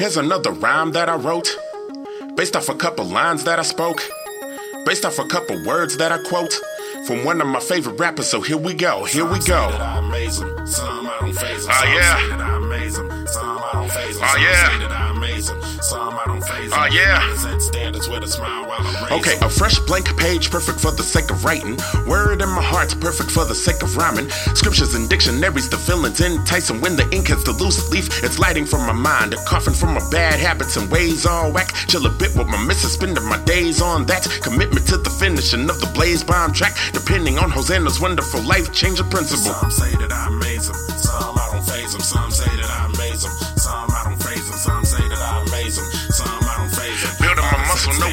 Here's another rhyme that I wrote, based off a couple lines that I spoke, based off a couple words that I quote from one of my favorite rappers. So here we go, here we go. Oh yeah. Oh yeah. Oh yeah. Okay, a fresh blank page, perfect for the sake of writing. Word in my heart, perfect for the sake of rhyming. Scriptures and dictionaries, the feelings enticing. When the ink hits the loose leaf, it's lighting from my mind. A coffin from my bad habits and ways all whack. Chill a bit with my missus, spending my days on that. Commitment to the finishing of the Blaze Bomb track, depending on Hosanna's wonderful life changing principle. Some say that I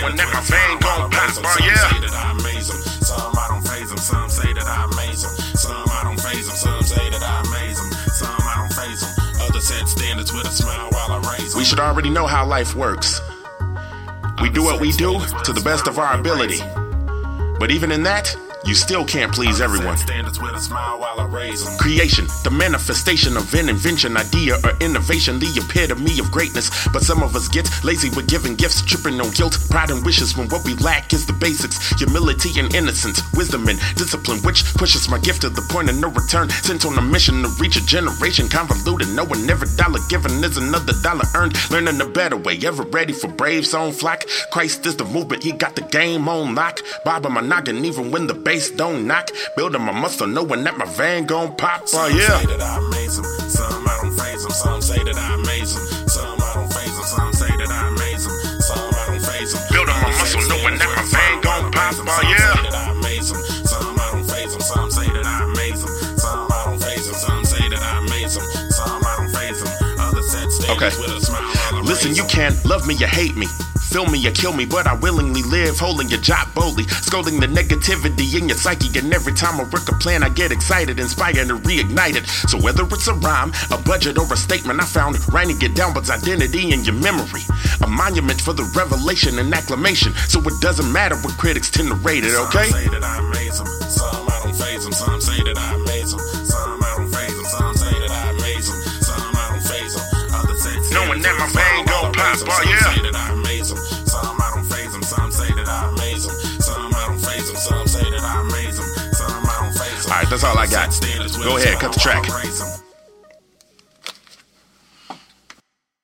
knowing that my vein gon' pop. Oh Some say that I amaze them, some I don't phase them. Some say that I amaze them, some I don't phase them. Some say that I amaze them, some I don't phase them. Others set standards with a smile while I raise them. We should already know how life works. We do what we do to the best of our ability. But even in that, you still can't please everyone. Standards with a smile while I raise them. Creation, the manifestation of an invention, idea, or innovation, the epitome of greatness. But some of us get lazy with giving gifts, tripping on guilt, pride, and wishes when what we lack is the basics humility and innocence, wisdom and discipline, which pushes my gift to the point of no return. Sent on a mission to reach a generation convoluted, knowing every dollar given is another dollar earned. Learning a better way, ever ready for braves on flock. Christ is the movement, he got the game on lock. Bobbing my noggin, even when the bass don't knock. Building my muscle, knowing that my van gon' pop. Oh Some say that I amaze them, some I don't phase them. Some say that I amaze them, some I don't phase them. Some say that I amaze them, some I don't phase them. Building my muscle, knowing that my standards with a vein smile gon' pop. Oh Some say that I amaze them, some I don't phase them. Some say that I amaze them, some I don't phase them. Some say that I amaze them, some I don't phase them. Others set standards Okay. with a smile Listen, you them. can love me or hate me. Feel me or kill me, but I willingly live, holding your job boldly, scolding the negativity in your psyche. And every time I work a plan, I get excited, inspired, and reignited. So whether it's a rhyme, a budget, or a statement, I found writing it down but's identity in your memory. A monument for the revelation and acclamation. So it doesn't matter what critics tend to rate it, okay? Some say that I amaze them, some I don't phase them. Some say that I amaze them, some I don't phase them. Some say that I amaze them, some I don't phase them. Others say Knowing that my vein gon' pop, oh, yeah. Right, that's all I got. Set standards with Go ahead, cut the track.